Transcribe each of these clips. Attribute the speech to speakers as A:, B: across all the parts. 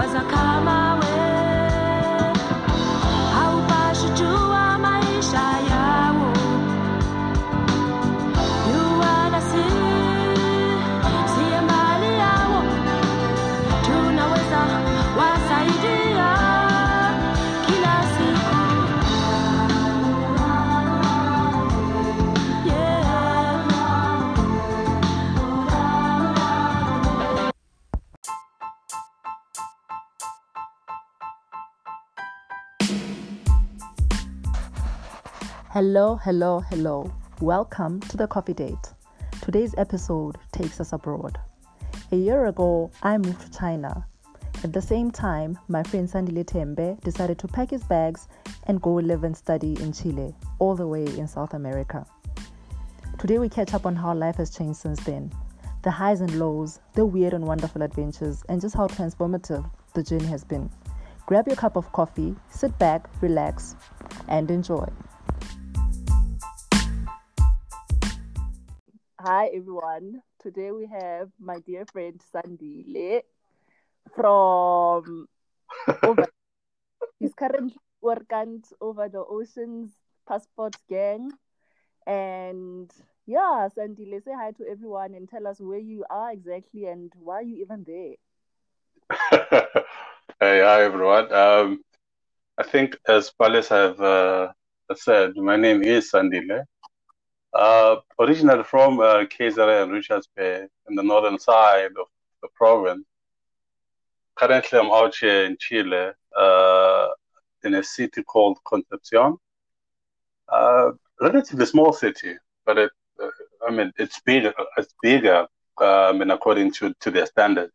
A: глазах
B: Hello, hello, hello. Welcome to the coffee date. Today's episode takes us abroad. A year ago, I moved to China. At the same time, my friend Sandile Tembe decided to pack his bags and go live and study in Chile, all the way in South America. Today, we catch up on how life has changed since then the highs and lows, the weird and wonderful adventures, and just how transformative the journey has been. Grab your cup of coffee, sit back, relax, and enjoy. Hi everyone. Today we have my dear friend Sandile from over. He's currently working over the oceans passport gang. And yeah, Sandile, say hi to everyone and tell us where you are exactly and why you even there.
C: Hey, hi everyone. Um, I think as Palesa have uh, said, my name is Sandile. Uh, originally from uh, and Richards Bay in the northern side of the province. Currently, I'm out here in Chile, uh, in a city called Concepcion. Uh, relatively small city, but it, uh, I mean, it's bigger. It's bigger, I mean, according to to their standards.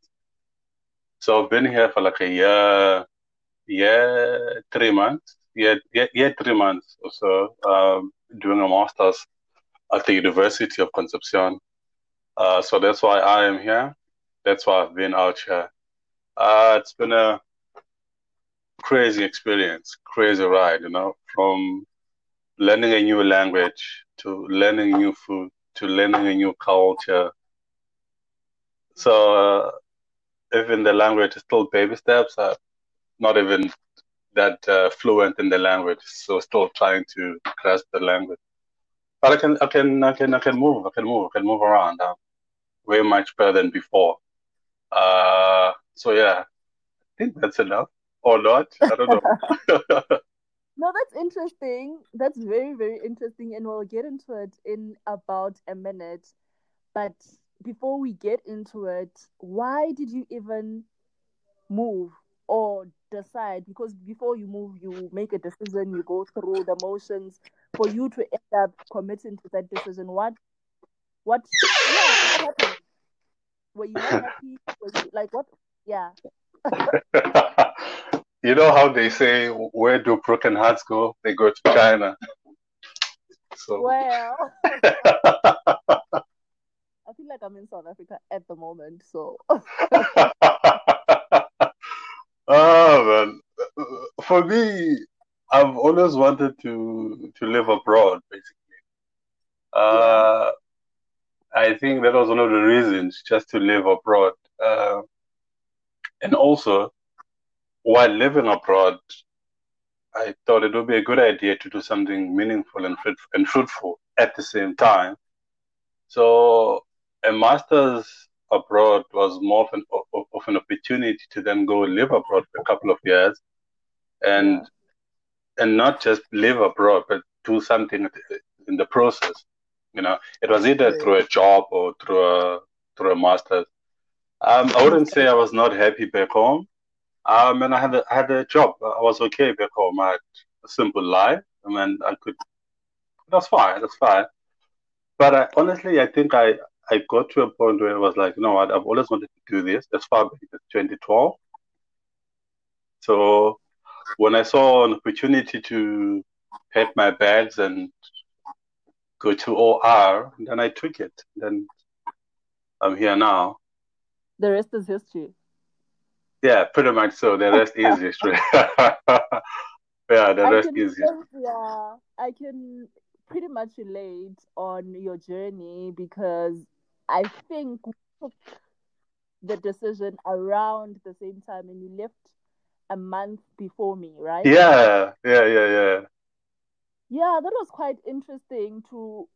C: So I've been here for like a year, year, three months, yeah, yeah, three months or so, um, doing a master's at the University of Concepcion. Uh, so that's why I am here. That's why I've been out here. Uh, it's been a crazy experience, crazy ride, you know, from learning a new language to learning new food to learning a new culture. So uh, even the language is still baby steps. Uh, not even that uh, fluent in the language, so still trying to grasp the language. But I can, I can, I can, I can move. I can move. I can move around. I'm way much better than before. Uh, so yeah, I think that's enough or not. I don't know.
B: No, that's interesting. That's very, very interesting. And we'll get into it in about a minute. But before we get into it, why did you even move or decide? Because before you move, you make a decision, you go through the motions for you to end up committing to that decision. What, what, yeah, what happened? Were you happy? Were you like, what? Yeah.
C: you know how they say, where do broken hearts go? They go to China. So
B: Well, I feel like I'm in South Africa at the moment. So,
C: oh man, for me, I've always wanted to to live abroad. Basically, uh, I think that was one of the reasons just to live abroad. Uh, and also, while living abroad, I thought it would be a good idea to do something meaningful and fruit- and fruitful at the same time. So a master's abroad was more of an, of, of an opportunity to then go live abroad for a couple of years and and not just live abroad, but do something in the process. You know, it was either
B: Yeah.
C: through a job or through a through a master's. Um, I wouldn't say I was not happy back home. Um, and I had a, I had a job. I was okay back home. I had a simple life. I mean, I could. That's fine. That's fine. But I, honestly, I think I I got to a point where I was like, you know what? I've always wanted to do this. That's far back as 2012. So when I saw an opportunity to pack my bags and go to OR, then I took it. Then I'm here now.
B: The rest is history.
C: Yeah, pretty much so. The rest is history. yeah, the
B: I
C: rest
B: can,
C: is history.
B: yeah, I can pretty much relate on your journey because I think took the decision around the same time, and you left a month before me, right?
C: Yeah, yeah, yeah, yeah.
B: Yeah, that was quite interesting to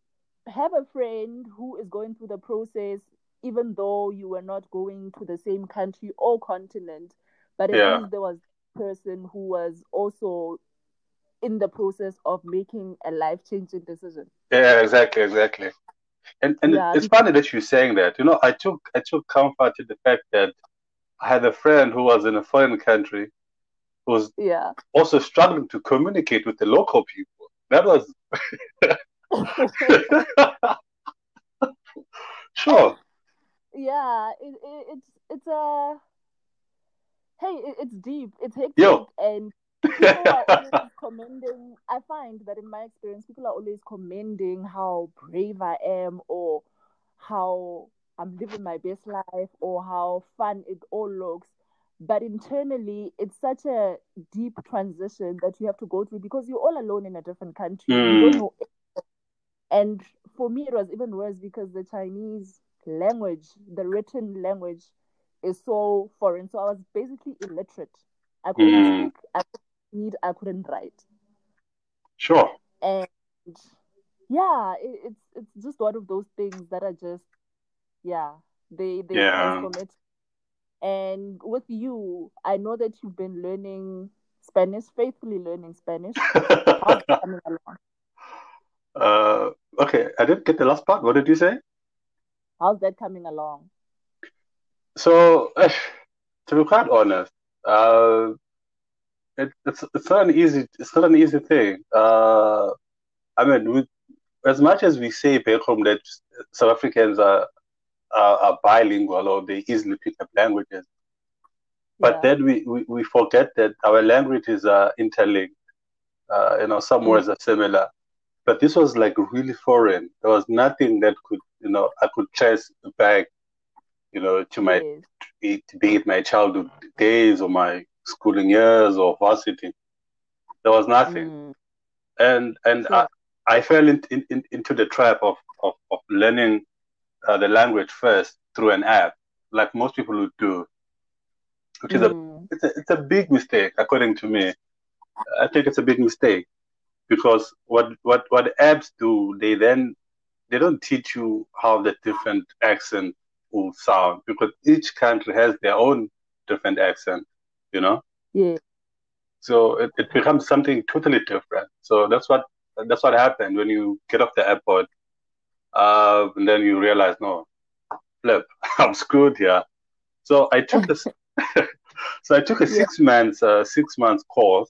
B: have a friend who is going through the process, even though you were not going to the same country or continent, but at
C: Yeah.
B: least there was a person who was also in the process of making a life changing decision.
C: Yeah, exactly, exactly. And and
B: Yeah,
C: it's funny that you're saying that. You know, I took I took comfort in the fact that I had a friend who was in a foreign country was
B: Yeah.
C: also struggling to communicate with the local people. That was sure.
B: yeah, it, it, it's it's a hey, it, it's deep, it's hectic,
C: Yo.
B: and people are always commending. I find that in my experience, people are always commending how brave I am, or how I'm living my best life, or how fun it all looks. But internally, it's such a deep transition that you have to go through because you're all alone in a different country.
C: Mm.
B: know. And for me, it was even worse because the Chinese language, the written language, is so foreign. So I was basically illiterate. I couldn't
C: Mm.
B: speak, I couldn't read, I couldn't write.
C: Sure.
B: And yeah, it, it's it's just one of those things that are just yeah, they they
C: Yeah.
B: transform it. And with you, I know that you've been learning Spanish, faithfully learning Spanish. How's coming along?
C: Uh, okay, I didn't get the last part. What did you say?
B: How's that coming along?
C: So, to be quite honest, uh, it, it's it's not an easy it's not an easy thing. Uh, I mean, we, as much as we say back home that South Africans are, are are bilingual or they easily pick up languages, but
B: Yeah.
C: then we, we, we forget that our languages are interlinked. Uh, you know, some
B: Mm.
C: words are similar, but this was like really foreign. There was nothing that could you know I could trace back, you know, to my it, be it my childhood days or my schooling years or varsity. There was nothing.
B: Mm.
C: And and
B: Sure.
C: I, I fell in, in, into the trap of, of, of learning uh, the language first through an app, like most people would do, which is a
B: Mm.
C: it's, a it's a big mistake, according to me. I think it's a big mistake because what what what apps do, they then they don't teach you how the different accent will sound because each country has their own different accent, you know.
B: Yeah.
C: So it, it becomes something totally different. So that's what that's what happened when you get off the airport, uh, and then you realize, no, flip, I'm screwed here. So I took this. so I took a
B: Yeah.
C: six months uh, six months course,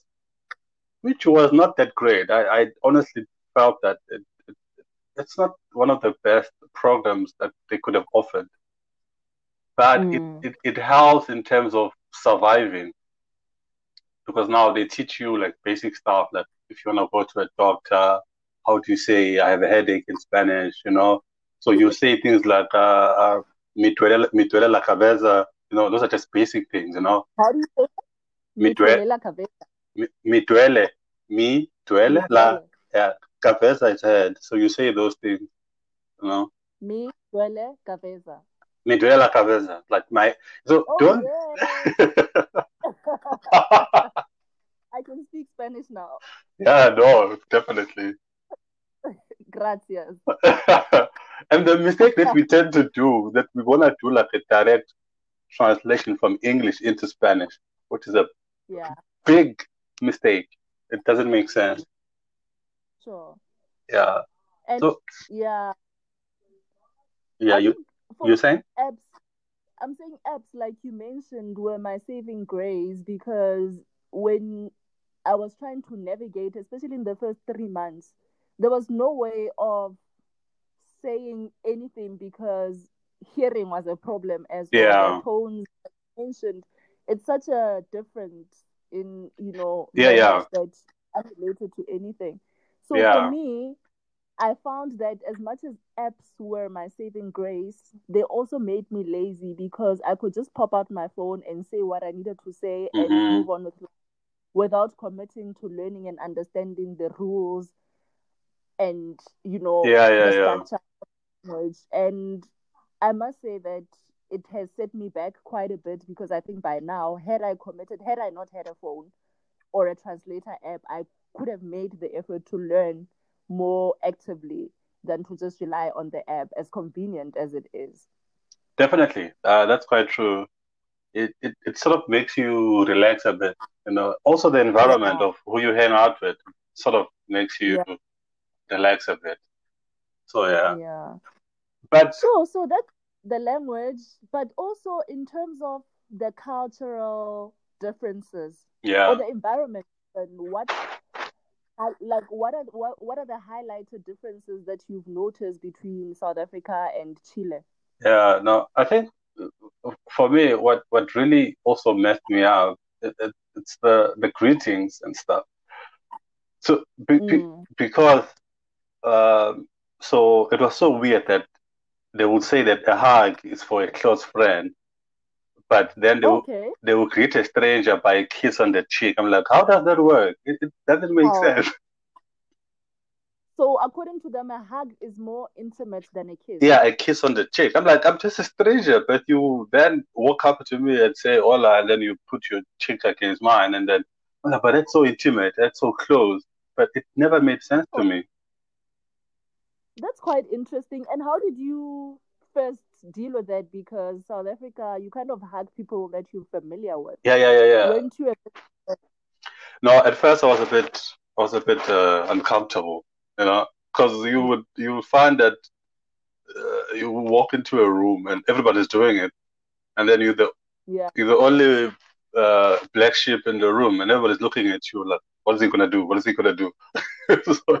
C: which was not that great. I, I honestly felt that it, it, it's not one of the best programs that they could have offered, but
B: Mm.
C: it, it, it helps in terms of surviving because now they teach you like basic stuff like if you want to go to a doctor how do you say i have a headache in spanish you know so you say things like uh, uh me duele, la cabeza you know those are just basic things you know
B: How do you say that?
C: Me duele
B: la cabeza.
C: me, duele me duele
B: Me
C: la yeah, cabeza is head so you say those things you know
B: Me duele cabeza.
C: me duele la cabeza like my so
B: Oh,
C: don't
B: yeah. I can speak Spanish now.
C: yeah no definitely
B: Gracias.
C: and the mistake that we tend to do that we want to do like a direct translation from English into Spanish, which is a
B: Yeah,
C: big mistake. It doesn't make sense.
B: sure.
C: Yeah.
B: And
C: So
B: yeah,
C: yeah,
B: I
C: you you're saying?
B: apps, I'm saying apps like you mentioned were my saving grace because when I was trying to navigate, especially in the first three months, there was no way of saying anything because hearing was a problem as well.
C: Yeah.
B: The tones mentioned, it's such a difference in you know
C: Yeah, yeah.
B: that unrelated to anything. So
C: Yeah.
B: for me, I found that as much as apps were my saving grace, they also made me lazy because I could just pop out my phone and say what I needed to say and
C: Mhm.
B: move on with without committing to learning and understanding the rules and you know
C: Yeah, yeah,
B: the
C: yeah.
B: language. And I must say that it has set me back quite a bit because I think by now, had I committed, had I not had a phone or a translator app, I could have made the effort to learn more actively than to just rely on the app, as convenient as it is.
C: Definitely, uh, that's quite true. It, it it sort of makes you relax a bit, you know. Also, the environment
B: Yeah.
C: of who you hang out with sort of makes you
B: Yeah.
C: Relax a bit. So yeah,
B: Yeah.
C: but
B: So, so that's the language, but also in terms of the cultural differences
C: yeah,
B: or the environment, and what, like, what are what, what are the highlighted differences that you've noticed between South Africa and Chile?
C: yeah. No, I think for me, what what really also messed me up, it, it, it's the the greetings and stuff. So be, be,
B: Mm.
C: because um, so it was so weird that they would say that a hug is for a close friend, but then they would
B: Okay.
C: they will greet a stranger by a kiss on the cheek. I'm like, how does that work? It, it doesn't make
B: Oh.
C: sense.
B: So according to them, a hug is more intimate than a kiss.
C: Yeah, a kiss on the cheek. I'm like, I'm just a stranger, but you then walk up to me and say hola, and then you put your cheek against mine, and then, but that's so intimate, that's so close. But it never made sense to me.
B: That's quite interesting. And how did you first deal with that? Because South Africa, you kind of had people that you're familiar with.
C: Yeah, yeah, yeah, yeah.
B: Weren't you? a-
C: No, at first I was a bit, I was a bit uh, uncomfortable, you know, because you would you would find that uh, you walk into a room and everybody's doing it, and then you're the
B: Yeah.
C: you're the only uh, black sheep in the room, and everybody's looking at you like, what is he gonna do? What is he gonna do? So,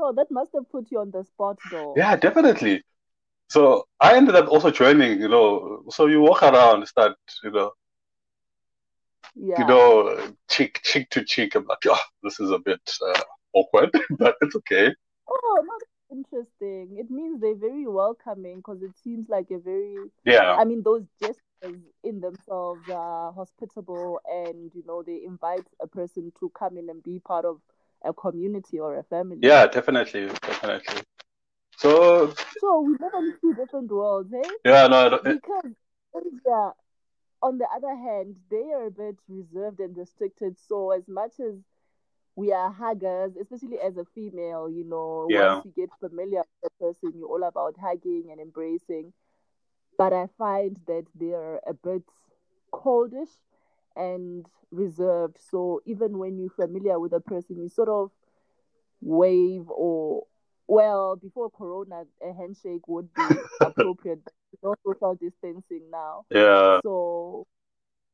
B: So that must have put you on the spot, though.
C: yeah, definitely. So I ended up also joining, you know. So you walk around, start, you know,
B: Yeah.
C: you know, cheek cheek to cheek. I'm like, oh, this is a bit uh, awkward, but it's okay.
B: Oh, no, interesting. It means they're very welcoming because it seems like a very,
C: Yeah,
B: I mean, those gestures in themselves are hospitable and, you know, they invite a person to come in and be part of a community or a family.
C: yeah, definitely, definitely. So
B: So we live in two different worlds, eh?
C: yeah, no, I don't-
B: Because Asia, on the other hand, they are a bit reserved and restricted. So as much as we are huggers, especially as a female, you know,
C: Yeah.
B: once you get familiar with the person, you're all about hugging and embracing. But I find that they're a bit coldish and reserved. So even when you're familiar with a person, you sort of wave or well, before Corona, a handshake would be appropriate. No social distancing now.
C: yeah,
B: So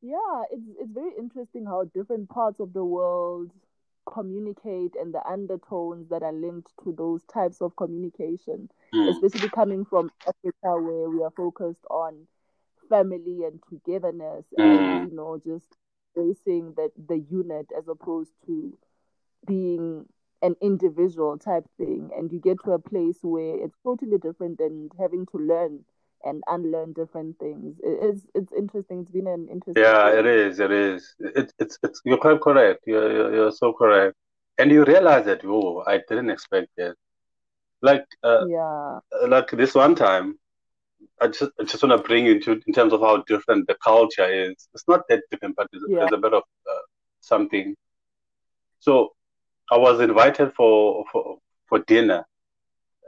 B: yeah, it's it's very interesting how different parts of the world communicate and the undertones that are linked to those types of communication,
C: mm,
B: especially coming from Africa where we are focused on family and togetherness
C: Mm.
B: and you know just embracing that the unit as opposed to being an individual type thing and you get to a place where it's totally different and having to learn and unlearn different things it's it's interesting it's been an interesting
C: yeah,
B: journey.
C: it is, it is. It, it's it's you're quite correct. You're, you're you're so correct. And you realize that, oh, I didn't expect that. Like uh,
B: yeah
C: like this one time, I just I just want to bring you to in terms of how different the culture is. It's not that different, but there's,
B: Yeah.
C: there's a bit of uh, something. So I was invited for for for dinner.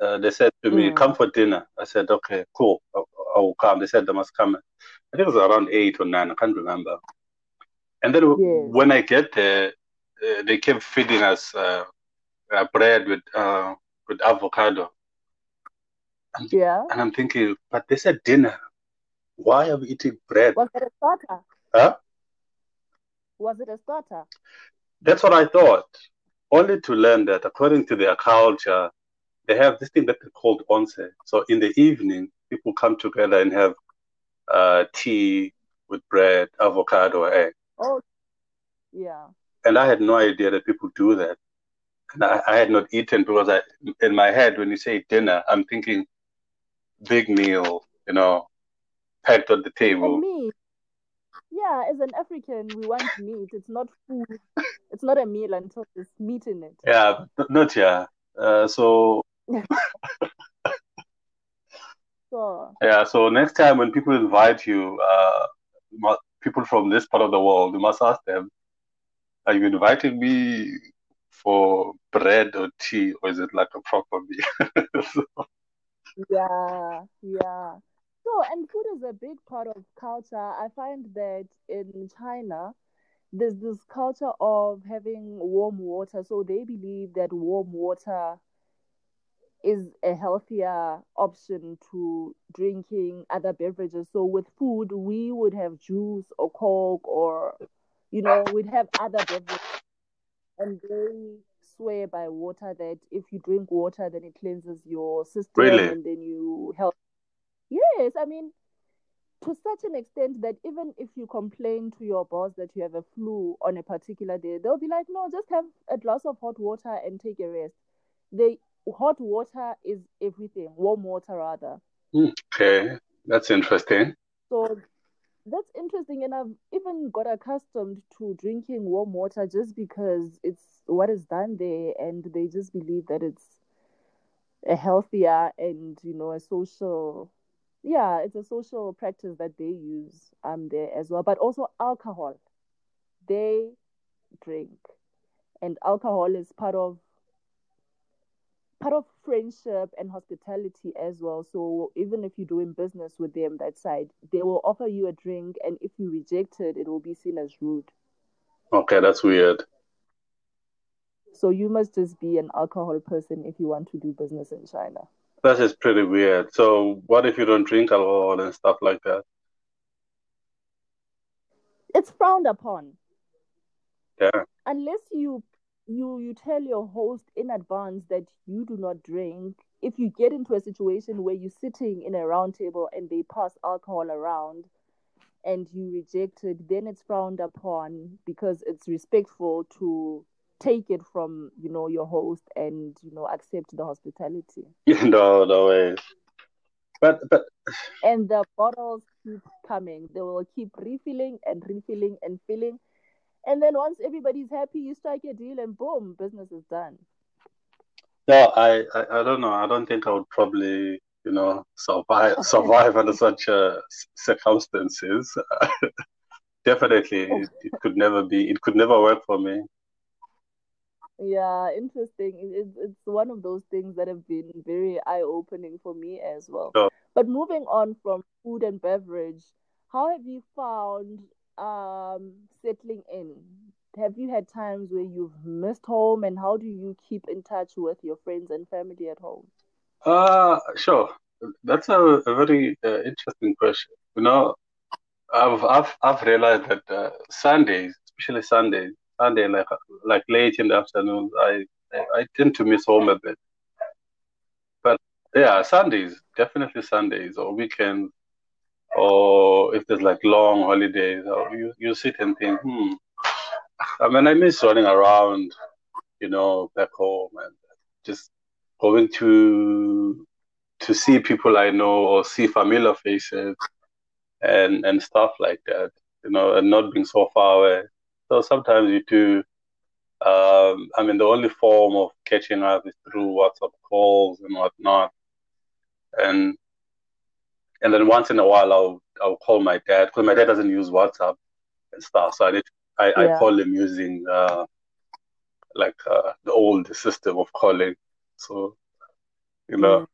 C: Uh, they said to me,
B: Mm.
C: "Come for dinner." I said, "Okay, cool, I, I will come." They said they must come. I think it was around eight or nine. I can't remember. And then
B: Yes.
C: when I get there, uh, they kept feeding us uh, uh, bread with uh, with avocado.
B: Yeah
C: And I'm thinking, but they said dinner. Why are we eating bread?
B: was it a starter
C: Huh?
B: was it a starter
C: That's what I thought. Only to learn that according to their culture, they have this thing that they called once. So in the evening, people come together and have uh, tea with bread, avocado, egg.
B: oh yeah
C: And I had no idea that people do that. And I, I had not eaten because I, in my head, when you say dinner, I'm thinking big meal, you know, packed on the table.
B: meat yeah as an african we want meat it's not food it's not a meal until there's meat in it
C: Yeah, not yeah. Uh, so. Yeah, so next time when people invite you, uh, people from this part of the world, you must ask them, are you inviting me for bread or tea, or is it like a proper meal? So,
B: Yeah, yeah. So, and food is a big part of culture. I find that in China, there's this culture of having warm water. So they believe that warm water is a healthier option to drinking other beverages. So with food, we would have juice or Coke or, you know, we'd have other beverages. And they swear by water that if you drink water, then it cleanses your system
C: really?
B: and then you help. Yes, I mean, to such an extent that even if you complain to your boss that you have a flu on a particular day, they'll be like, no, just have a glass of hot water and take a rest. They hot water is everything, warm water rather.
C: Hmm, okay, that's interesting.
B: So that's interesting, and I've even got accustomed to drinking warm water just because it's what is done there, and they just believe that it's a healthier and you know a social yeah it's a social practice that they use um there as well. But also alcohol. They drink and alcohol is part of part of friendship and hospitality as well so even if you're doing business with them that side they will offer you a drink and if you reject it it will be seen as rude
C: Okay, that's weird.
B: so you must just be an alcohol person if you want to do business in china
C: That is pretty weird. So, what if you don't drink alcohol and stuff like that?
B: it's frowned upon
C: Yeah.
B: unless you you you tell your host in advance that you do not drink. If you get into a situation where you're sitting in a round table and they pass alcohol around and you reject it then it's frowned upon because it's respectful to take it from you know your host and you know accept the hospitality.
C: No, no way. But but
B: and the bottles keep coming. They will keep refilling and refilling and filling and then once everybody's happy you strike a deal and boom business is done
C: no, I, I I don't know. I don't think I would probably, you know, survive survive under such uh, circumstances. Definitely, it, it could never be. It could never work for me.
B: Yeah, interesting. It- It's it's one of those things that have been very eye-opening for me as well.
C: So,
B: But moving on from food and beverage, how have you found um settling in? Have you had times where you've missed home, and how do you keep in touch with your friends and family at home?
C: uh, sure. That's a, a very uh, interesting question. You know, I've I've I've realized that uh, Sundays, especially Sundays, Sunday like like late in the afternoon, I I, I tend to miss home a bit. But yeah, Sundays, definitely Sundays or weekends, or if there's like long holidays, or you you sit and think, hmm. I mean, I miss running around, you know, back home and just going to to see people I know or see familiar faces and and stuff like that, you know, and not being so far away. So sometimes you do. Um, I mean, the only form of catching up is through WhatsApp calls and whatnot, and and then once in a while I'll I'll call my dad because my dad doesn't use WhatsApp and stuff, so I need I, I
B: Yeah.
C: call him using uh, like uh, the old system of calling. So you know,
B: Mm.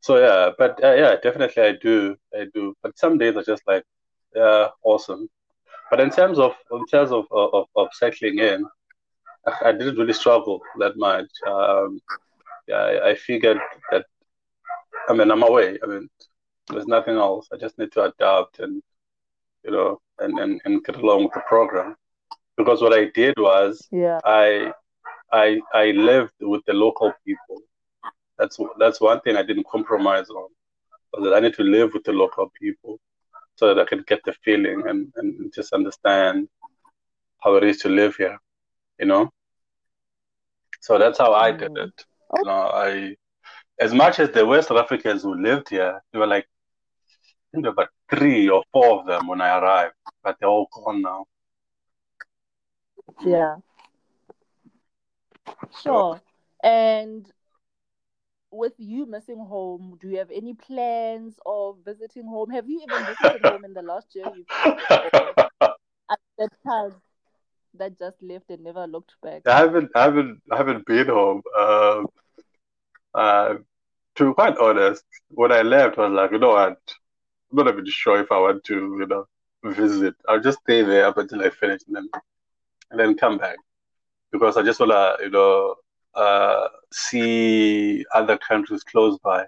C: so yeah, but uh, yeah, definitely I do, I do. But some days are just like, yeah, awesome. But in terms of in terms of of, of settling in, I, I didn't really struggle that much. Um, yeah, I, I figured that. I mean, I'm away. I mean, there's nothing else. I just need to adapt and you know and and, and get along with the program. Because what I did was
B: Yeah.
C: I I I lived with the local people. That's that's one thing I didn't compromise on. Was that I need to live with the local people so that I can get the feeling and, and just understand how it is to live here, you know? So that's how I did
B: Mm.
C: it. You know, I as much as the West Africans who lived here, they were like think there were about three or four of them when I arrived, but they're all gone now.
B: Yeah.
C: So
B: Sure. And with you missing home, do you have any plans of visiting home? Have you even visited home in the last year? You've at that time that just left and never looked back.
C: I haven't, I haven't, I haven't been home. Um, uh, to be quite honest, when I left, I was like, you know what? I'm not even sure if I want to, you know, visit. I'll just stay there up until I finish and then, and then come back because I just wanna, you know, uh, see other countries close by.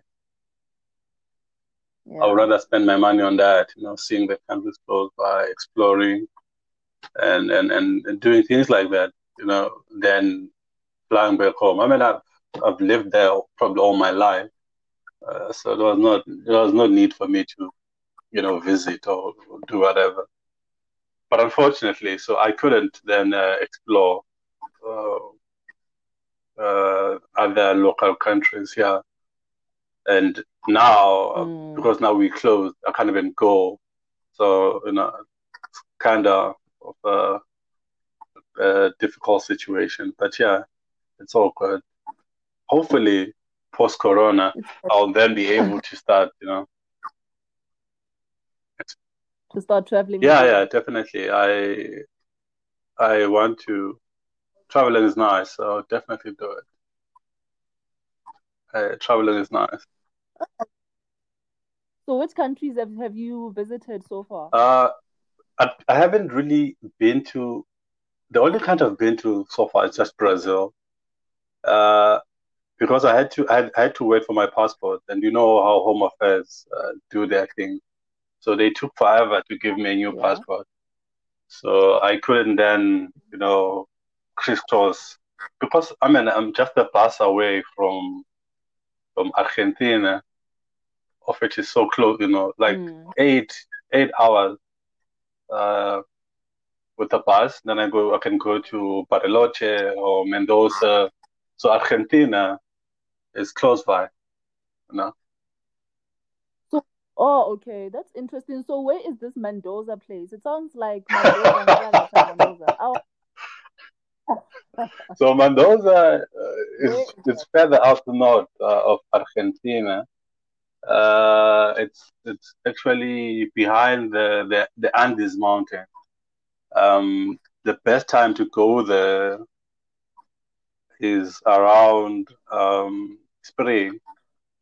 B: Yeah.
C: I would rather spend my money on that, you know, seeing the countries close by, exploring, and and and, and doing things like that, you know, than flying back home. I mean, I've I've lived there probably all my life, uh, so there was not there was no need for me to, you know, visit or, do whatever. But unfortunately, so I couldn't then uh, explore uh, uh, other local countries here. And now,
B: Mm.
C: because now we closed, I can't even go. So, you know, it's kind of a, a difficult situation. But yeah, it's all good. Hopefully, post Corona, I'll then be able to start, you know.
B: To start traveling.
C: Yeah, yeah, definitely. I I want to. Traveling is nice, so definitely do it. Uh, traveling is nice.
B: So, which countries have, have you visited so far?
C: Uh, I, I haven't really been to the only country I've been to so far is just Brazil. Uh, because I had to I had, I had to wait for my passport, and you know how Home Affairs uh, do their thing. So they took forever to give me a new
B: Yeah.
C: passport. So I couldn't then, you know, crisscross because I mean I'm just a bus away from from Argentina, of which is so close, you know, like
B: Mm.
C: eight eight hours uh, with the bus. Then I go, I can go to Bariloche or Mendoza. So Argentina is close by, you know.
B: Oh, okay. That's interesting. So, where is this Mendoza place? It sounds like Mendoza. Oh,
C: So Mendoza uh, is
B: is
C: further out north uh, of Argentina. Uh, it's it's actually behind the, the, the Andes mountain. Um, the best time to go there is around um, spring.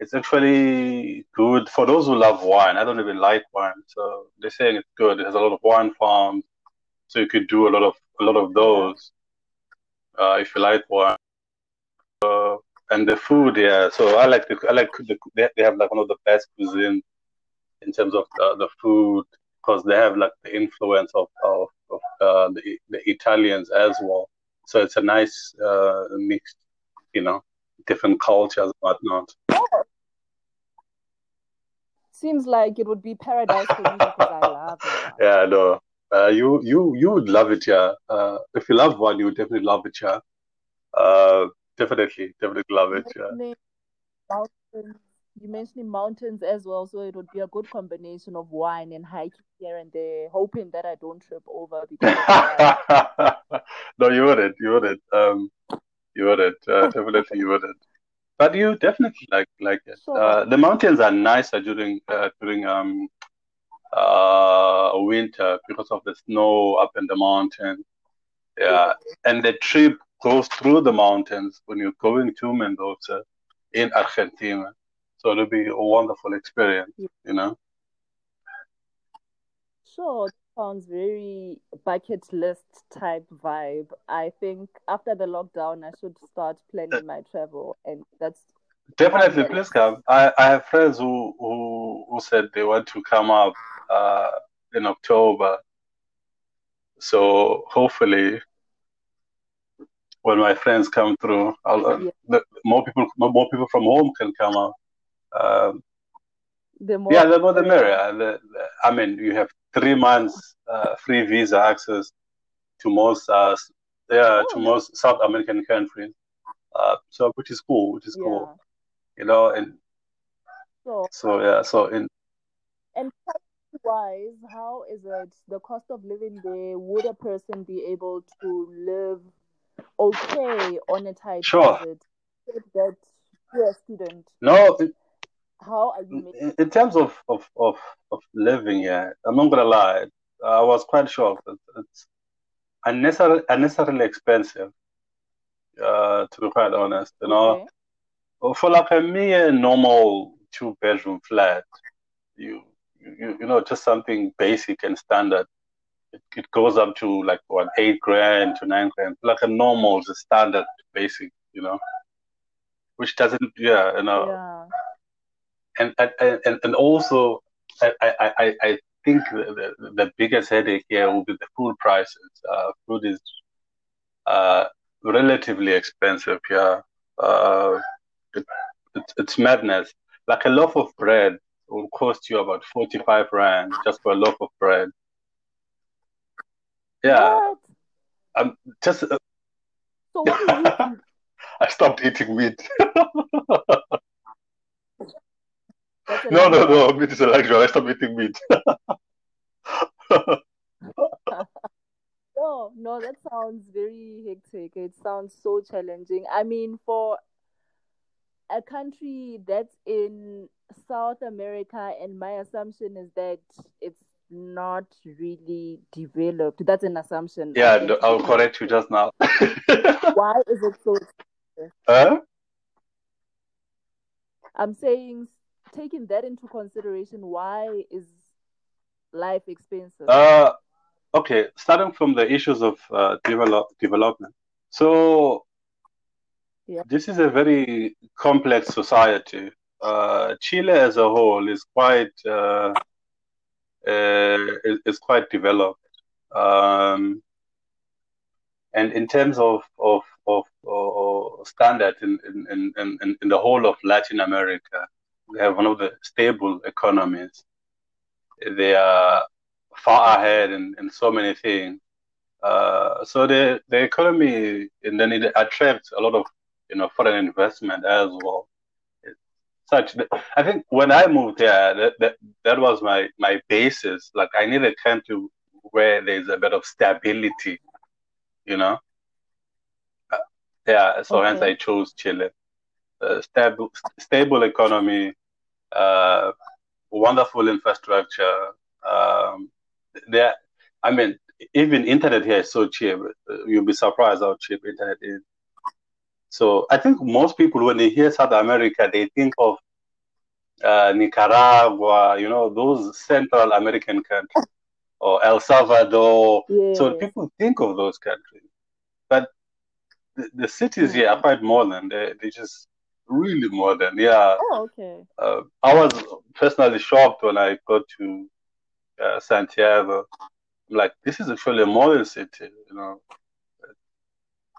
C: It's actually good for those who love wine. I don't even like wine, so they're saying it's good. It has a lot of wine farms, so you could do a lot of a lot of those uh, if you like wine. Uh, and the food, yeah. So I like the I like the, they, have like one of the best cuisine in terms of the, the food because they have like the influence of of, of uh, the the Italians as well. So it's a nice uh, mix, you know, different cultures whatnot.
B: Seems like it would be paradise for me because I love it.
C: Yeah, no. Uh, you you you would love it, yeah. Uh, if you love wine, you would definitely love it, yeah. Uh, definitely, definitely love it, yeah.
B: Mountains, you mentioned mountains as well, so it would be a good combination of wine and hiking here and there, hoping that I don't trip over because
C: no, you wouldn't. You wouldn't. Um, you wouldn't. Uh, definitely, you wouldn't. But you definitely like like it. Uh, the mountains are nicer during uh, during um uh winter because of the snow up in the mountain. Yeah, and the trip goes through the mountains when you're going to Mendoza in Argentina. So it'll be a wonderful experience,
B: Yeah.
C: you know.
B: Sure, sounds very bucket list type vibe. I think after the lockdown, I should start planning my travel, and that's
C: Definitely, please come. I, I have friends who, who who said they want to come up uh, in October. So hopefully, when my friends come through, I'll, uh,
B: Yeah.
C: the, more people more people from home can come up. Um,
B: the more
C: yeah, the more the merrier. The, the, I mean, you have three months uh, free visa access to most uh, yeah
B: Oh,
C: to most South American countries. Uh, so which is cool, which is
B: yeah.
C: cool, you know. And
B: So,
C: so yeah, so in
B: and wise, how is it the cost of living there? Would a person be able to live okay on a tight
C: Sure.
B: budget? That you're a student?
C: No, in,
B: How are you making?
C: in terms of, of, of, of living here, I'm not gonna lie, I was quite shocked. It's, it's unnecessarily, unnecessarily expensive, uh, to be quite honest. You know,
B: Okay.
C: for like a mere normal two bedroom flat, you, you you know just something basic and standard. It, it goes up to like what eight grand to nine grand, like a normal, the standard basic, you know, which doesn't, yeah, you know,
B: Yeah.
C: And and and, and also I, I, I, think the, the, the biggest headache here will be the food prices. Uh, food is uh, relatively expensive here. Uh, it, it's it's madness. Like a loaf of bread will cost you about 45 rand just for a loaf of bread. Yeah,
B: What?
C: I'm just uh,
B: So what do you?
C: I stopped eating meat. No, no, no, meat is a luxury. I stopped eating meat.
B: No, no, that sounds very hectic. It sounds so challenging. I mean, for a country that's in South America, and my assumption is that it's not really developed. That's an assumption.
C: Yeah, no, I'll correct you just now.
B: Why is it so expensive?
C: Huh?
B: I'm saying, taking that into consideration, why is life expensive?
C: Uh, okay, starting from the issues of uh, develop development. So
B: Yeah.
C: this is a very complex society. Uh, Chile as a whole is quite uh, uh, is, is quite developed. Um, and in terms of of of, of standard in, in, in, in, in the whole of Latin America, we have one of the stable economies. They are far ahead in, in so many things. Uh, so the the economy and then it attracts a lot of you know foreign investment as well. It's such I think when I moved there, that that, that was my my basis. Like I need a country where there's a bit of stability, you know. Uh, yeah, so hence I chose Chile. Uh, stable stable economy, uh, wonderful infrastructure. Um, there, I mean, even internet here is so cheap. Uh, You'll be surprised how cheap internet is. So I think most people, when they hear South America, they think of uh, Nicaragua, you know, those Central American countries, or El Salvador. So people think of those countries, but the, the cities here are
B: Mm.
C: quite modern. They they just really modern. Yeah.
B: Oh, okay.
C: Uh, I was personally shocked when I got to uh, Santiago. I'm like, this is actually a modern city, you know.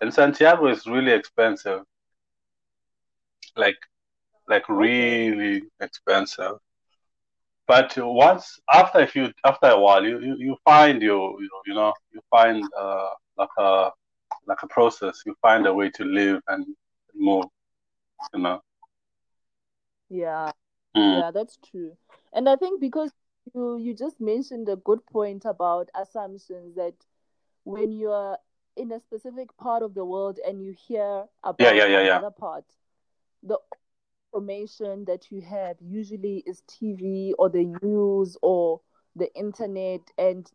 C: And Santiago is really expensive, like like really expensive. But once after a few after a while, you you, you find you you know you know you find uh like a like a process. You find a way to live and move, you know.
B: Yeah.
C: Mm.
B: Yeah, that's true. And I think because you you just mentioned a good point about assumptions that when you are in a specific part of the world and you hear about
C: yeah, yeah, yeah.
B: another part, the information that you have usually is TV or the news or the internet and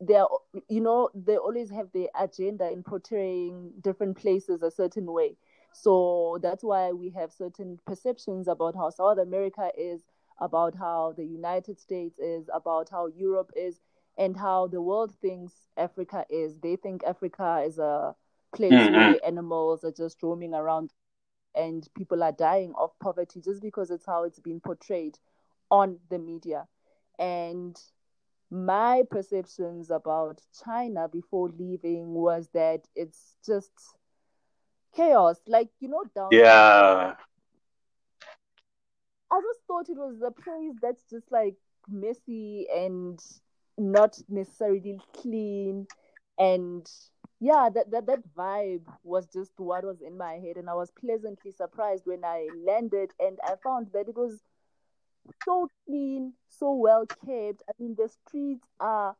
B: they're you know they always have their agenda in portraying different places a certain way so that's why we have certain perceptions about how south america is about how the united states is about how europe is and how the world thinks africa is they think africa is a place
C: Mm, mm.
B: where animals are just roaming around and people are dying of poverty just because it's how it's been portrayed on the media and my perceptions about China before leaving was that it's just chaos. Like, you know, down
C: Yeah.
B: I just thought it was a place that's just like messy and not necessarily clean. And yeah, that, that, that vibe was just what was in my head. And I was pleasantly surprised when I landed and I found that it was so clean, so well kept. I mean, the streets are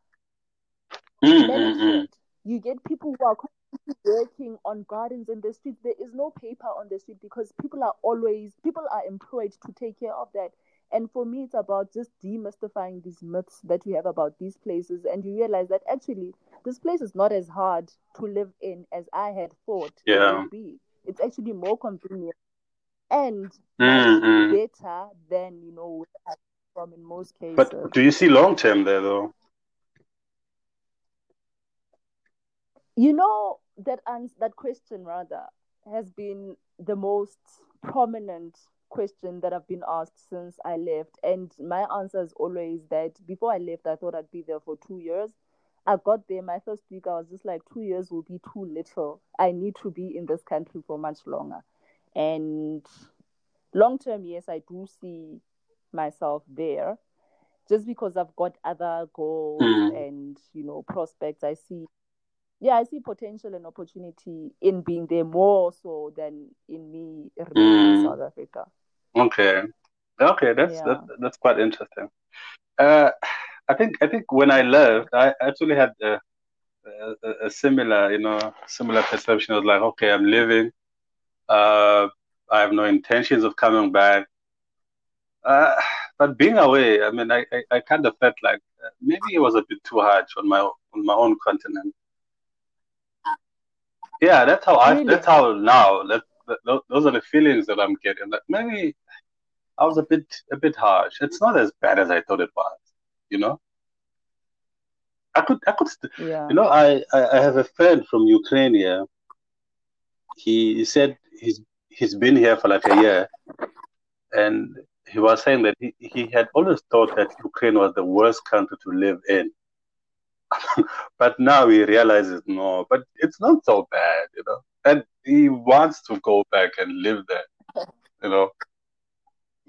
C: Mm, mm, mm.
B: manicured. You get people who are working on gardens in the street. There is no paper on the street because people are always people are employed to take care of that. And for me, it's about just demystifying these myths that we have about these places, and you realize that actually this place is not as hard to live in as I had thought
C: Yeah.
B: it would be. It's actually more convenient and
C: Mm, mm.
B: better than you know where I'm from in most cases.
C: But do you see long term there though?
B: You know that ans- that question rather has been the most prominent question that I've been asked since I left, and my answer is always that before I left, I thought I'd be there for two years. I got there my first week. I was just like, two years will be too little. I need to be in this country for much longer, and long term, yes, I do see myself there. Just because I've got other goals
C: Mm.
B: and you know prospects, I see yeah, I see potential and opportunity in being there more so than in me remaining in
C: Mm.
B: South Africa.
C: Okay. Okay, that's
B: Yeah.
C: that, that's quite interesting. Uh, I think I think when I left, I actually had a, a, a similar, you know, similar perception. I was like, okay, I'm leaving. Uh, I have no intentions of coming back. Uh, but being away, I mean, I, I, I kind of felt like uh, maybe it was a bit too harsh on my on my own continent. Yeah, that's how I. That's how now. That, that those are the feelings that I'm getting. Like maybe I was a bit a bit harsh. It's not as bad as I thought it was. You know, I could I could st-
B: Yeah.
C: you know I, I I have a friend from Ukraine here. He, he said he's he's been here for like a year, and he was saying that he, he had always thought that Ukraine was the worst country to live in. but now he realizes no, but it's not so bad, you know. And he wants to go back and live there, you know.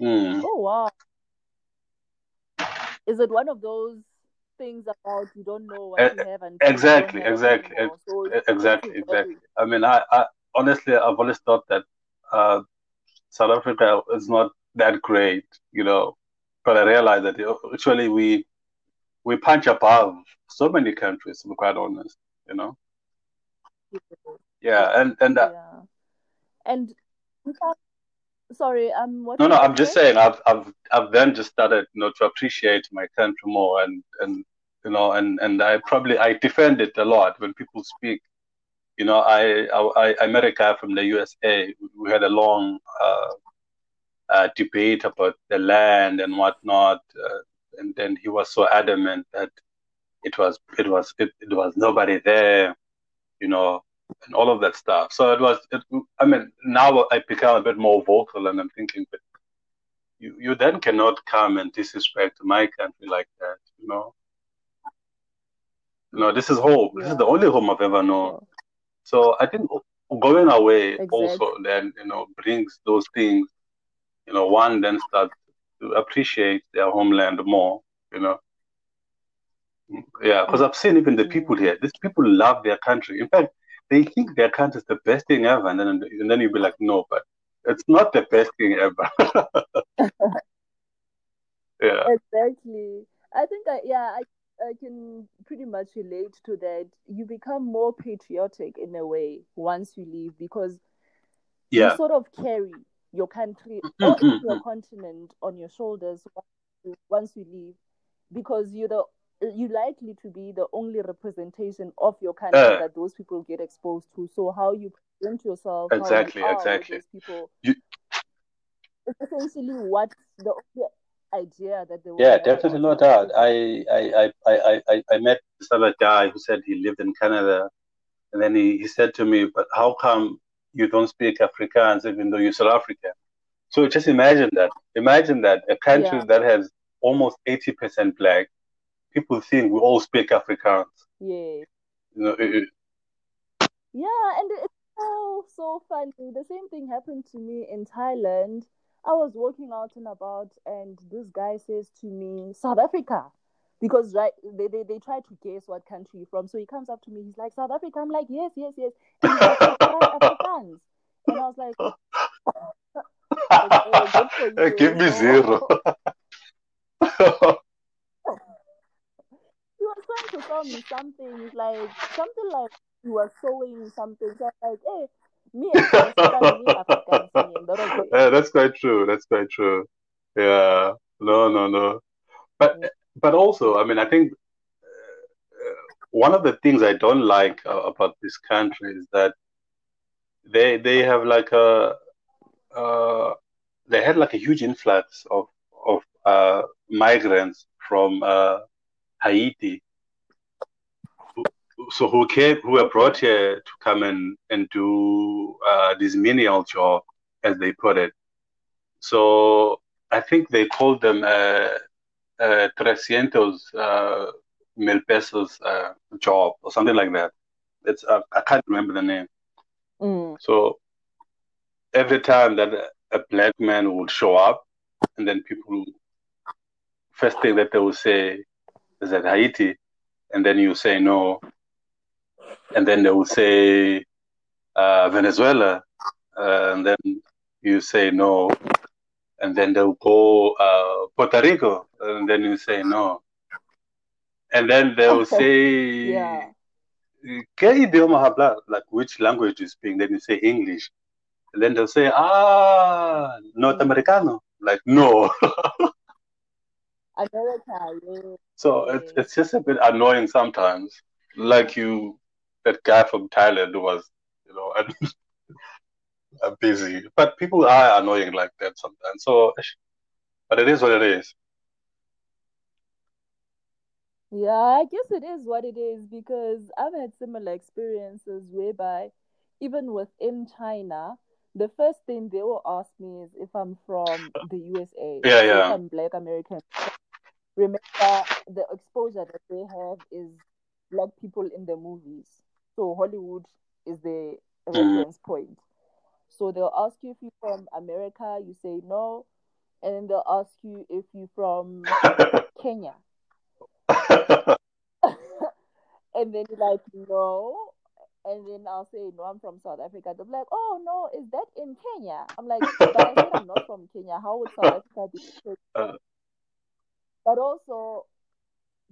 C: Mm.
B: Oh wow. Is it one of those things about you don't know what
C: E-
B: you have don't
C: Exactly,
B: have
C: exactly,
B: anymore? So
C: exactly, exactly. I mean, I, I honestly, I've always thought that uh, South Africa is not that great, you know. But I realized that actually we we punch above so many countries, to be quite honest, you know. Yeah, and and uh,
B: Yeah. And sorry, um what
C: no, no, I'm just
B: saying?
C: saying, I've I've I've then just started, you know, to appreciate my country more, and and you know, and and I probably I defend it a lot when people speak. You know, I I I met a guy from the USA. We had a long uh, uh, debate about the land and whatnot, uh, and then he was so adamant that it was it was it, it was nobody there, you know, and all of that stuff. So it was. It, I mean, now I become a bit more vocal, and I'm thinking, but you you then cannot come and disrespect my country like that, you know. You know, this is home. This is the only home I've ever known. So I think going away
B: Exactly.
C: also then you know brings those things. You know, one then starts to appreciate their homeland more. You know, yeah, because I've seen even the people here. These people love their country. In fact, they think their country is the best thing ever, and then and then you'll be like, no, but it's not the best thing ever. yeah,
B: Exactly. I think I yeah, I I can pretty much relate to that. You become more patriotic in a way once you leave because you sort of carry your country or your continent on your shoulders once you, once you leave because you're the you're likely to be the only representation of your country
C: Uh.
B: that those people get exposed to. So how you present yourself, how
C: Exactly,
B: you
C: exactly.
B: people,
C: You-
B: it's essentially what the idea that they
C: Yeah, definitely, no doubt. I, I, I, I, I, I met this other guy who said he lived in Canada, and then he, he said to me, "But how come you don't speak Afrikaans even though you're South African?" So just imagine that. Imagine that a country
B: Yeah.
C: that has almost 80% black, people think we all speak Afrikaans.
B: Yeah.
C: You know, it, it-
B: Yeah, and it's so so funny. The same thing happened to me in Thailand. I was walking out and about, and this guy says to me, "South Africa," because right they, they they try to guess what country you're from. So he comes up to me, he's like, "South Africa." I'm like, "Yes, yes, yes." And he's like, "You praat Afrikaans," and I was like, "Oh, you."
C: give me zero.
B: he was trying to tell me something like something like he was showing something. So like, hey, me and me Africans, and that was it.
C: Yeah, that's quite true. That's quite true. Yeah. No, no, no. But
B: Yeah.
C: but also, I mean, I think uh, one of the things I don't like about this country is that they they have like a uh, they had like a huge influx of of uh, migrants from uh, Haiti, so who came who were brought here to come and and do uh, this menial job, as they put it. So I think they called them uh, uh, trescientos uh, mil pesos uh, job or something like that. It's uh, I can't remember the name.
B: Mm.
C: So every time that a, black man would show up, and then people first thing that they would say is that Haiti, and then you say no, and then they will say uh, Venezuela, uh, and then you say no, and then they'll go uh, Puerto Rico, and then you say no, and then they will say,
B: Yeah.
C: ¿Qué idioma habla? Like which language you speak? Then you say English, and then they'll say, Ah, North Americano. Like no.
B: America.
C: So it's it's just a bit annoying sometimes. Like you, that guy from Thailand who was, you know, busy. But people are annoying like that sometimes. So, but it is what it is.
B: Yeah, I guess it is what it is because I've had similar experiences whereby even within China, the first thing they will ask me is if I'm from the USA.
C: Yeah, yeah.
B: I'm Black American. Remember, the exposure that they have is Black people in the movies. So Hollywood is the
C: Mhm.
B: reference point. So they'll ask you if you're from America, you say no, and then they'll ask you if you're from Kenya. and then you're like, no. And then I'll say, no, I'm from South Africa. They'll be like, oh, no, is that in Kenya? I'm like, but I said I'm not from Kenya. How would South Africa be?
C: Uh.
B: But also,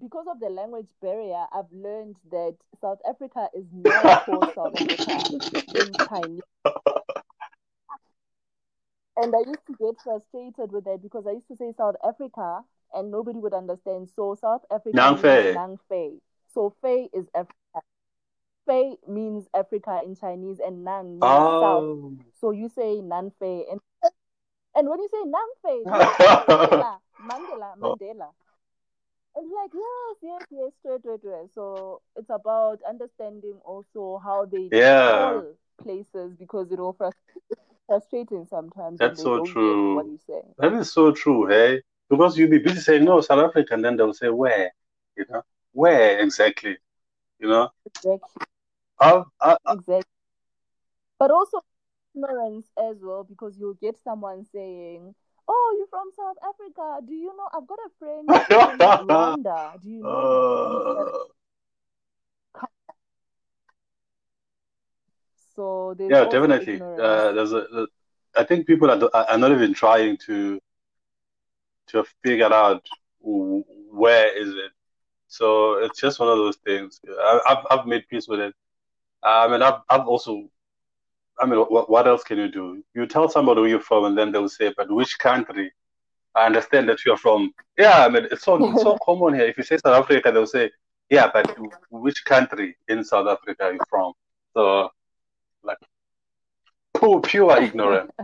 B: because of the language barrier, I've learned that South Africa is not called South Africa in Chinese. And I used to get frustrated with that because I used to say South Africa and nobody would understand. So South Africa
C: Nang
B: means
C: Fei.
B: Nang Fei. So Fei is Africa. Fei means Africa in Chinese and Nang means oh. South.
C: Oh.
B: So you say Nan Fei and and when you say Nang Fei, Mandela, Mandela,
C: Oh.
B: Mandela. And you're like, yes, yes, yes, straight, straight, straight. So it's about understanding also how they
C: Yeah.
B: call places because it all frust- frustrating sometimes.
C: That's so true.
B: What you say?
C: That is so true, hey? Because you'll be busy saying no, South Africa, and then they'll say where, you know, where exactly, you know?
B: Exactly. Exactly. But also ignorance as well, because you'll get someone saying, Oh, you're from South Africa. Do you know? I've got a friend from Rwanda. Do you know?
C: uh,
B: So
C: yeah, definitely. Uh, there's a, I think people are, are not even trying to to figure out where is it. So it's just one of those things. I, I've I've made peace with it. I mean, I've I've also. I mean, what, what else can you do? You tell somebody where you're from, and then they'll say, "But which country?" I understand that you're from. Yeah, I mean, it's so it's so common here. If you say South Africa, they'll say, "Yeah, but which country in South Africa are you from?" So, like, pure, pure ignorance.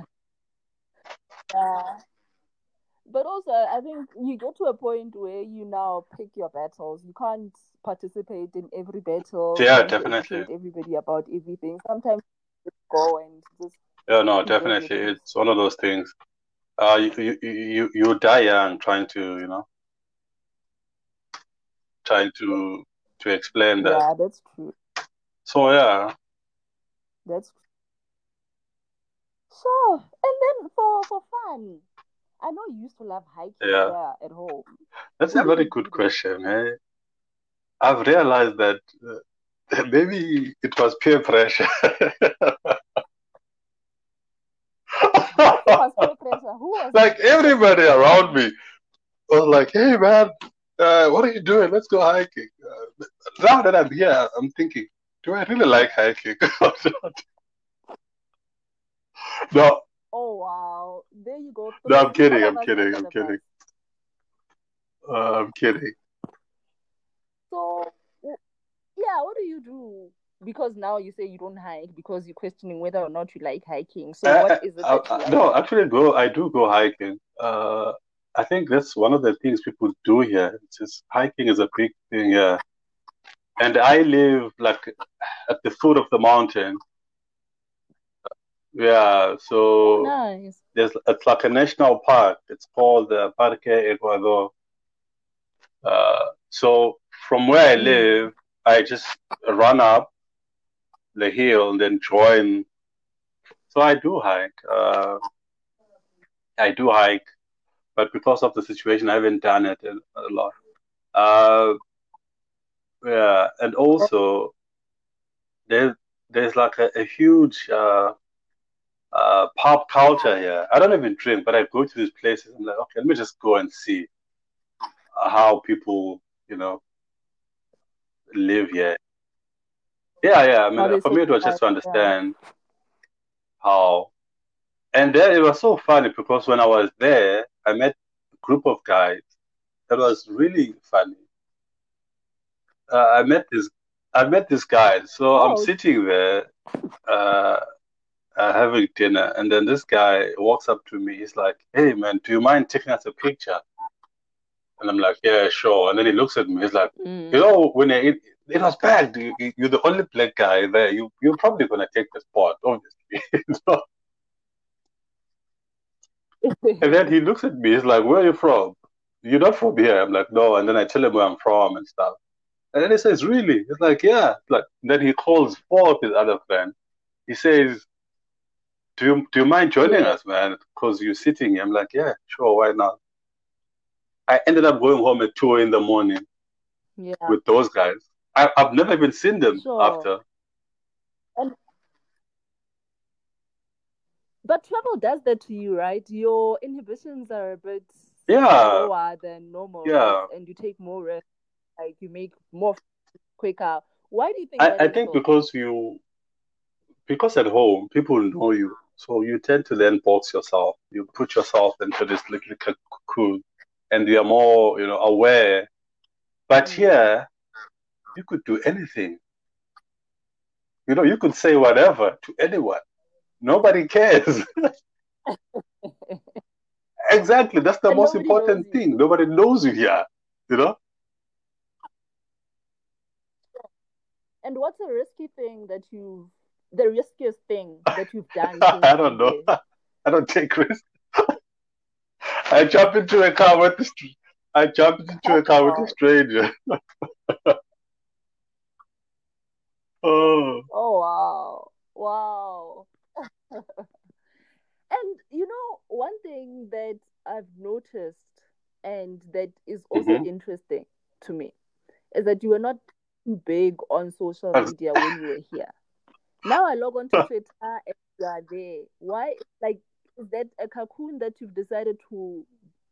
B: Yeah. But also, I think you get to a point where you now pick your battles. You can't participate in every battle.
C: Yeah, definitely.
B: everybody about everything. Sometimes you just go and just
C: Yeah, no, definitely. It's one of those things. Uh, you, you, you, you die young trying to, you know, trying to, to explain that.
B: yeah, that's true.
C: So yeah,
B: That's so. And then for for fun, I know you used to love hiking
C: Yeah.
B: yeah, at home.
C: that's a very good question, eh? I've realized that uh, maybe it was peer pressure.
B: Was peer pressure? Who was
C: Like everybody around me was like, "Hey man, uh, what are you doing? Let's go hiking." Uh, now that I'm here, I'm thinking, do I really like hiking? no,
B: Oh wow. There you go.
C: no, I'm kidding. I'm kidding. I'm kidding. Uh, I'm kidding.
B: So yeah, what do you do? Because now you say you don't hike because you're questioning whether or not you like hiking. So
C: Uh,
B: what is it
C: uh, uh, no, actually, go. I do go hiking. Uh, I think that's one of the things people do here. It's just hiking is a big thing here, and I live like at the foot of the mountain. Yeah,
B: Oh,
C: so
B: nice.
C: there's it's like a national park. It's called uh, Parque Ecuador. Uh, so from where I
B: Mm.
C: live, I just run up the hill and then join. So I do hike. Uh, I do hike, but because of the situation, I haven't done it a, a lot. Uh, yeah, and also there's there's like a, a huge uh, uh, pop culture here. I don't even drink, but I go to these places. I'm like, okay, let me just go and see how people, you know, live here. Yeah, yeah. I mean,
B: they
C: for me, it was just to
B: socialize, yeah.
C: understand how. And then it was so funny because when I was there, I met a group of guys. That was really funny. Uh, I met this, I met this guy. So I'm
B: Oh,
C: sitting there, uh, uh, having dinner, and then this guy walks up to me. He's like, "Hey, man, do you mind taking us a picture?" And I'm like, "Yeah, sure." And then he looks at me. He's like, "You
B: mm.
C: know, when it, it was bad. You, you- you're the only black guy there. You, you're probably gonna take the spot, obviously." So- and then he looks at me. He's like, "Where are you from? You're not from here." I'm like, "No." And then I tell him where I'm from and stuff. And then he says, "Really?" He's like, "Yeah." Like then he calls four of his other friends. He says, "Do you do you mind joining us, man? Because you're sitting here." I'm like, "Yeah, sure, why not?" I ended up going home at two in the morning
B: Yeah,
C: with those guys. I, I've never even seen them
B: sure.
C: after.
B: And but travel does that to you, right? Your inhibitions are a bit
C: Yeah,
B: lower than normal, right?
C: yeah.
B: And you take more rest, like you make more quicker. Why do you think
C: I, I think because you because at home people know you, so you tend to then box yourself. You put yourself into this little cocoon, and you are more, you know, aware. But
B: Mm.
C: here, you could do anything. You know, you could say whatever to anyone. Nobody cares. Exactly. That's the
B: And
C: most important thing. Nobody knows you here. You know?
B: And what's a risky thing that you've, the riskiest thing that you've done
C: I don't know. I don't take risks. I jump into a car with the, I jump into a car with a stranger. Oh,
B: Oh wow. Wow. And you know, one thing that I've noticed and that is also
C: Mhm.
B: interesting to me is that you were not too big on social media when you were here. Now I log on to Twitter and you are there. Why? Like, is that a cocoon that you've decided to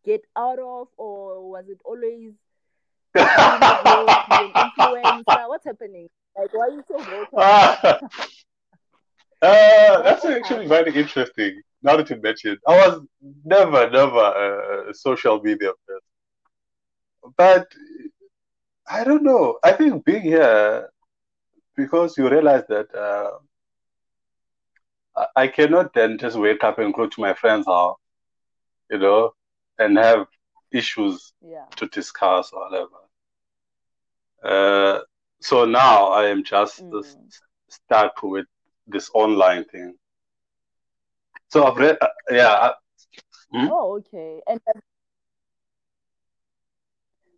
B: get out of, or was it always a dream of yours to be an influencer? What's happening? Like, why are you so vocal?
C: Ah. Uh, that's actually very interesting. Now that you mentioned, I was never, never a social media person. But I don't know. I think being here, because you realize that uh, I- cannot then just wake up and go to my friend's house, you know, and have issues
B: Yeah.
C: to discuss or whatever. Uh, so now I am just
B: Mm.
C: s- stuck with this online thing. So I've read, uh, yeah, I- Hmm?
B: Oh, okay. And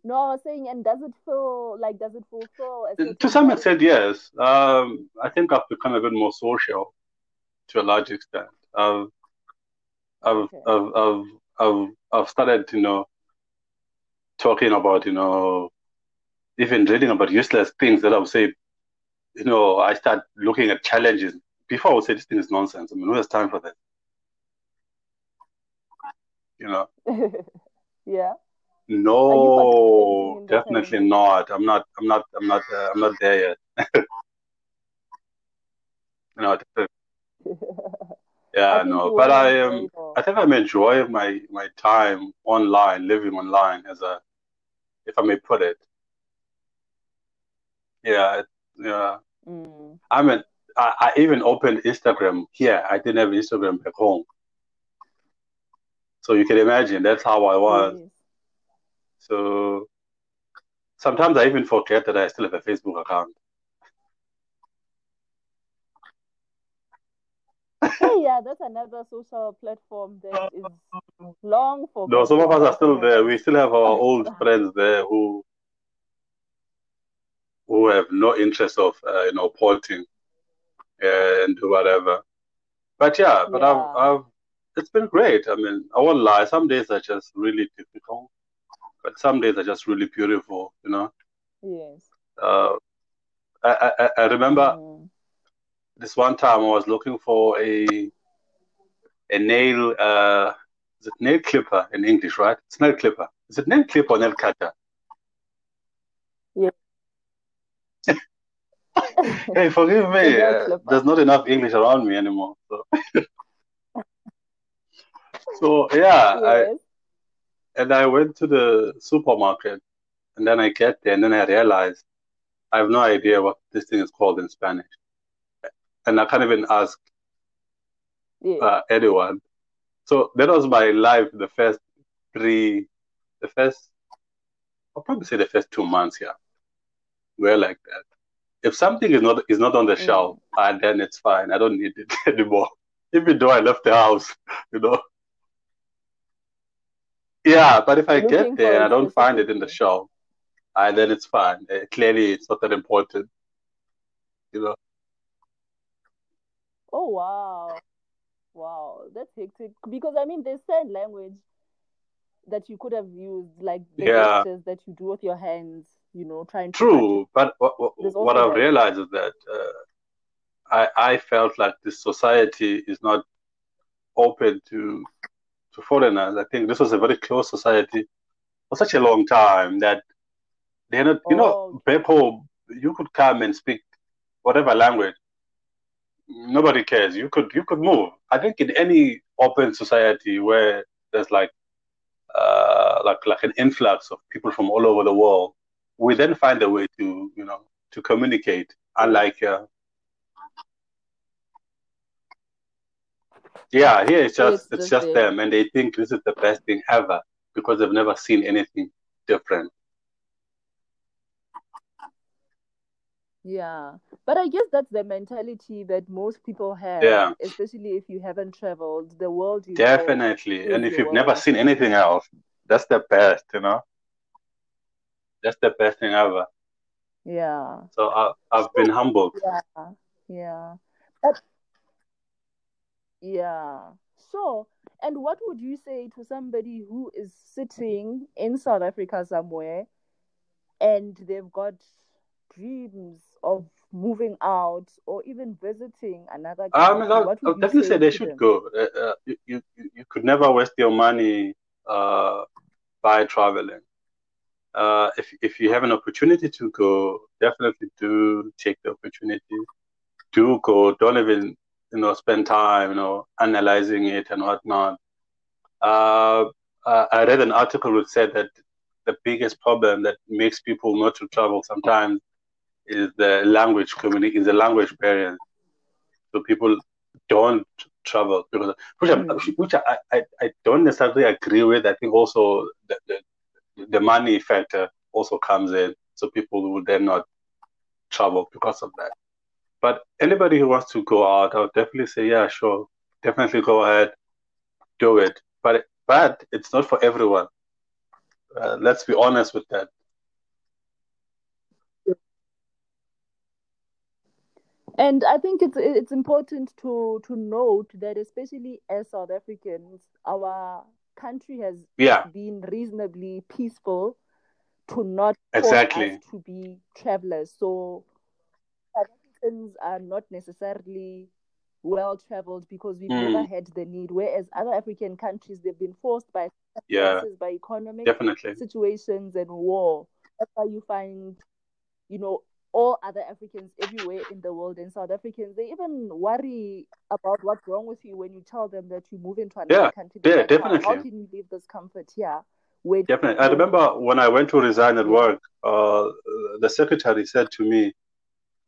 B: no, I was saying, and does it feel like does it fulfill
C: to some extent, yes. Um, I think I've become a bit more social to a large extent. I've, I've,
B: Okay.
C: I've, I've, I've, I've started, you know, talking about, you know, even reading about useless things that I would say, you know, I start looking at challenges. Before I would say this thing is nonsense. I mean, who has time for that? You know,
B: Yeah.
C: No, definitely not. I'm not, I'm not, I'm not, uh, I'm not there yet.
B: I
C: yeah, no, but I am.
B: all.
C: I think I'm enjoying my my time online, living online, as a, if I may put it. Yeah, it- yeah.
B: Mm.
C: I mean, I, I even opened Instagram here. I didn't have Instagram back home, so you can imagine that's how I was.
B: Yes.
C: So sometimes I even forget that I still have a Facebook account.
B: Yeah, that's another social platform that is long
C: No, some of us are still there. We still have our old friends there who who have no interest of uh, you know porting and whatever. But yeah, but I've I've it's been great. I mean, I won't lie. Some days are just really difficult, but some days are just really beautiful. You know.
B: Yes.
C: Uh, I, I I remember
B: Mm.
C: this one time I was looking for a a nail uh is it nail clipper in English, right? It's nail clipper. Is it nail clipper or nail cutter?
B: Yeah.
C: Hey, forgive me. Uh, there's not enough English around me anymore. So, so yeah, I
B: Yes.
C: And I went to the supermarket and then I get there and then I realized I have no idea what this thing is called in Spanish. And I can't even ask
B: Yes.
C: uh, anyone. So that was my life the first three, the first, I'll probably say the first two months here. We're like that. If something is not is not on the
B: Mm.
C: shelf, uh, then it's fine. I don't need it anymore. Even though I left the house, you know. Yeah, but if I get there and I don't find it in the shelf, uh, then it's fine. Uh, clearly, it's not that important, you know.
B: Oh, wow. Wow. That's hectic. Because, I mean, there's certain language that you could have used, like the
C: Yeah,
B: gestures that you do with your hands, you know, trying to
C: true. But what what, what I've realized is that uh, I I felt like this society is not open to to foreigners. I think this was a very closed society for such a long time that they're not, you know,
B: Oh,
C: home, you could come and speak whatever language. Nobody cares. You could you could move. I think in any open society where there's like uh like like an influx of people from all over the world, we then find a way to, you know, to communicate. Unlike uh, yeah, here it's just
B: it's
C: it's
B: just
C: them and they think this is the best thing ever because they've never seen anything different.
B: Yeah. But I guess that's the mentality that most people have,
C: Yeah,
B: especially if you haven't traveled. The world
C: definitely. And if you've never seen anything else, that's the best, you know. That's the best thing ever.
B: Yeah.
C: So I, I've been humbled.
B: Yeah. Yeah. But yeah. So, and what would you say to somebody who is sitting in South Africa somewhere and they've got dreams of moving out or even visiting another
C: I mean,
B: country?
C: I'll, definitely say
B: say
C: they should
B: them?
C: go. Uh, uh, you, you, you could never waste your money uh, by traveling. Uh, if if you have an opportunity to go, definitely do take the opportunity. Do go. Don't even you know spend time you know analyzing it and whatnot. Uh, uh, I read an article which said that the biggest problem that makes people not to travel sometimes is the language community, is the language barrier. So people don't travel because which, I'm,
B: Mm.
C: which I, I, I don't necessarily agree with. I think also the, the the money factor also comes in, so people will then not travel because of that. But anybody who wants to go out, I would definitely say, yeah, sure, definitely go ahead, do it. But but it's not for everyone. Uh, let's be honest with that.
B: And I think it's it's important to to note that especially as South Africans, our country has
C: Yeah,
B: been reasonably peaceful to not
C: exactly.
B: to be travelers. So Africans are not necessarily well traveled because we've never
C: Mm,
B: had the need. Whereas other African countries, they've been forced by
C: yeah,
B: by economic
C: definitely.
B: situations and war. That's why you find, you know, all other Africans everywhere in the world and South Africans, they even worry about what's wrong with you when you tell them that you move into another
C: Yeah,
B: country.
C: yeah,
B: like, "How-
C: definitely.
B: can you leave this comfort here? When
C: Definitely. I remember when I went to resign at work, uh, the secretary said to me,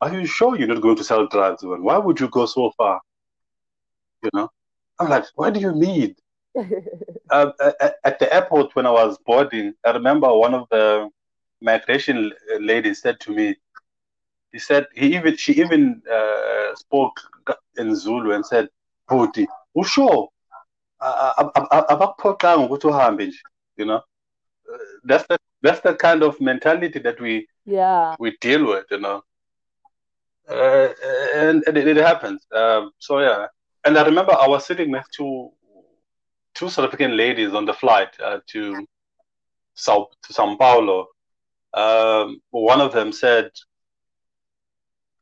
C: Are you sure you're not going to sell drugs? Why would you go so far? You know? I'm like, What do you mean? A- a- at the airport when I was boarding, I remember one of the migration ladies said to me, he said he even she even uh, spoke in Zulu and said, "Bhuti, usho a- a- a- a- abakuphoqanga ukuthi uhambe nje." You know, Uh, that's the that's the kind of mentality that we
B: yeah,
C: we deal with. You know, uh, and, and it, it happens. Um, so yeah, and I remember I was sitting next to two South African ladies on the flight uh, to Sao to São Paulo. Um, one of them said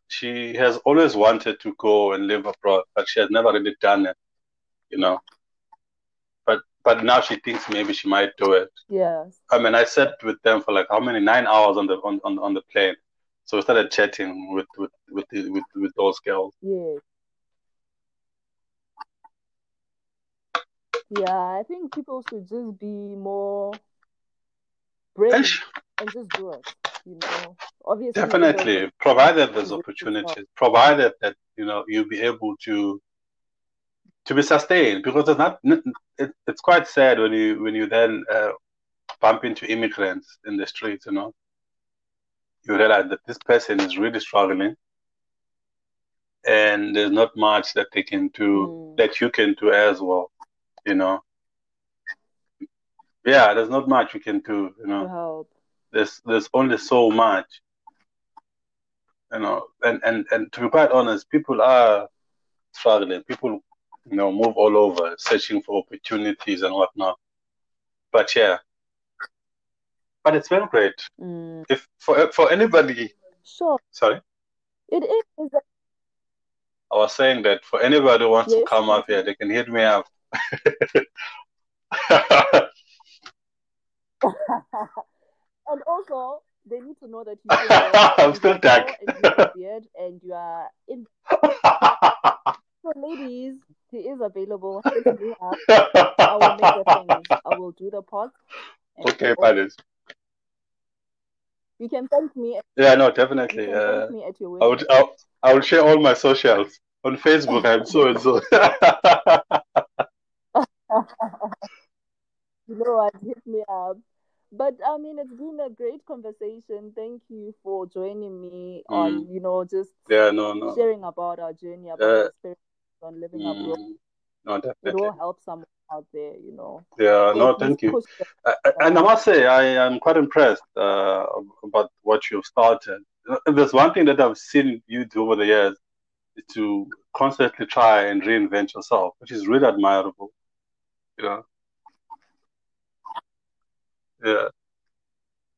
C: she has always wanted to go and live abroad, but she has never really done it. You know, but but now she thinks maybe she might do it.
B: yes,
C: I mean, I sat with them for like how many nine hours on the on, on, on the plane. So we started chatting with with with, the, with with those girls.
B: yes. Yeah, I think people should just be more brave
C: And
B: and just do it. You know, obviously,
C: Definitely, provided there's opportunities, provided that you know you'll be able to to be sustained, because it's not. It, it's quite sad when you when you then uh, bump into immigrants in the streets. You know, you realize that this person is really struggling, and there's not much that they can do
B: Mm.
C: that you can do as well. You know, yeah, there's not much you can do. You know there's there's only so much you know and and and to be quite honest people are struggling people you know move all over searching for opportunities and whatnot but yeah but it's been great
B: Mm.
C: if for for anybody
B: Sure,
C: sorry
B: it is.
C: i was saying that for anybody who wants to come up here they can hit me up
B: and also, they need to know that you still
C: I'm still dark.
B: and you have a beard and you are in. So, ladies, he is available. Hit me up. I will make the things. I will do the pod.
C: okay buddies
B: You can thank me.
C: yeah no definitely uh,
B: me at your
C: I would. I'll, I will share all my socials on Facebook. I'm so and so.
B: You know what? Hit me up. But I mean, it's been a great conversation. Thank you for joining me on, you know, just
C: yeah, no, no,
B: sharing about our journey, about
C: Uh,
B: our experience on living abroad.
C: Mm, no,
B: It
C: definitely.
B: will help someone out there, you know.
C: Yeah, no, thank you.
B: push.
C: I, I- and I must say, I am quite impressed uh, about what you've started. There's one thing that I've seen you do over the years is to constantly try and reinvent yourself, which is really admirable. You know? Yeah.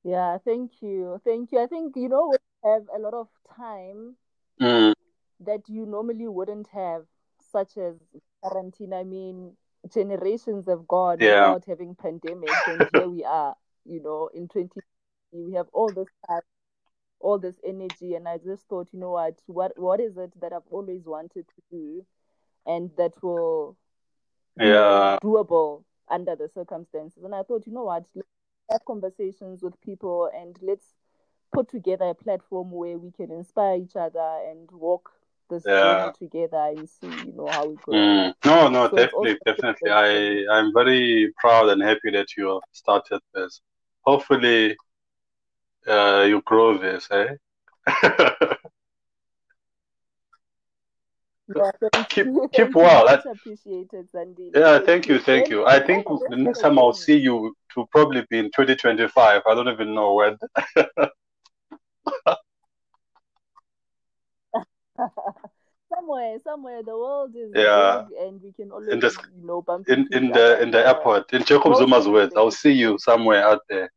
B: Yeah, thank you. Thank you. I think, you know, we have a lot of time
C: Mm,
B: that you normally wouldn't have, such as quarantine. I mean, generations have gone
C: Yeah.
B: without having pandemics, and here we are, you know, in 2020. We have all this time, all this energy, and I just thought, you know what, what what is it that I've always wanted to do, and that will be
C: yeah.
B: doable under the circumstances. And I thought, you know what, let's have conversations with people and let's put together a platform where we can inspire each other and walk this
C: Yeah.
B: together and see, you know, how we go.
C: Mm. No, no,
B: So
C: definitely, definitely. I, I'm very proud and happy that you have started this. Hopefully, uh, you grow this, eh?
B: Yeah,
C: Keep- keep well.
B: Much appreciated, Sandy.
C: Yeah, thank you, thank you. I think the next time I'll see you to probably be in 2025. I don't even know when.
B: Somewhere, somewhere, the world is
C: Yeah.
B: big and we can always,
C: In the
B: you know, bump
C: In in the in the airport, in Jacob Zuma's
B: of
C: words, I'll see you somewhere out there.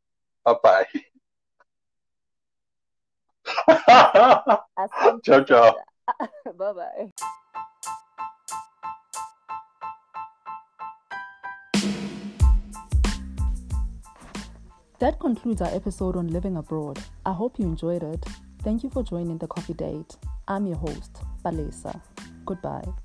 C: Bye bye. Ciao, ciao.
B: bye bye. That concludes our episode on living abroad. I hope you enjoyed it. Thank you for joining the coffee date. I'm your host, Palesa. Goodbye.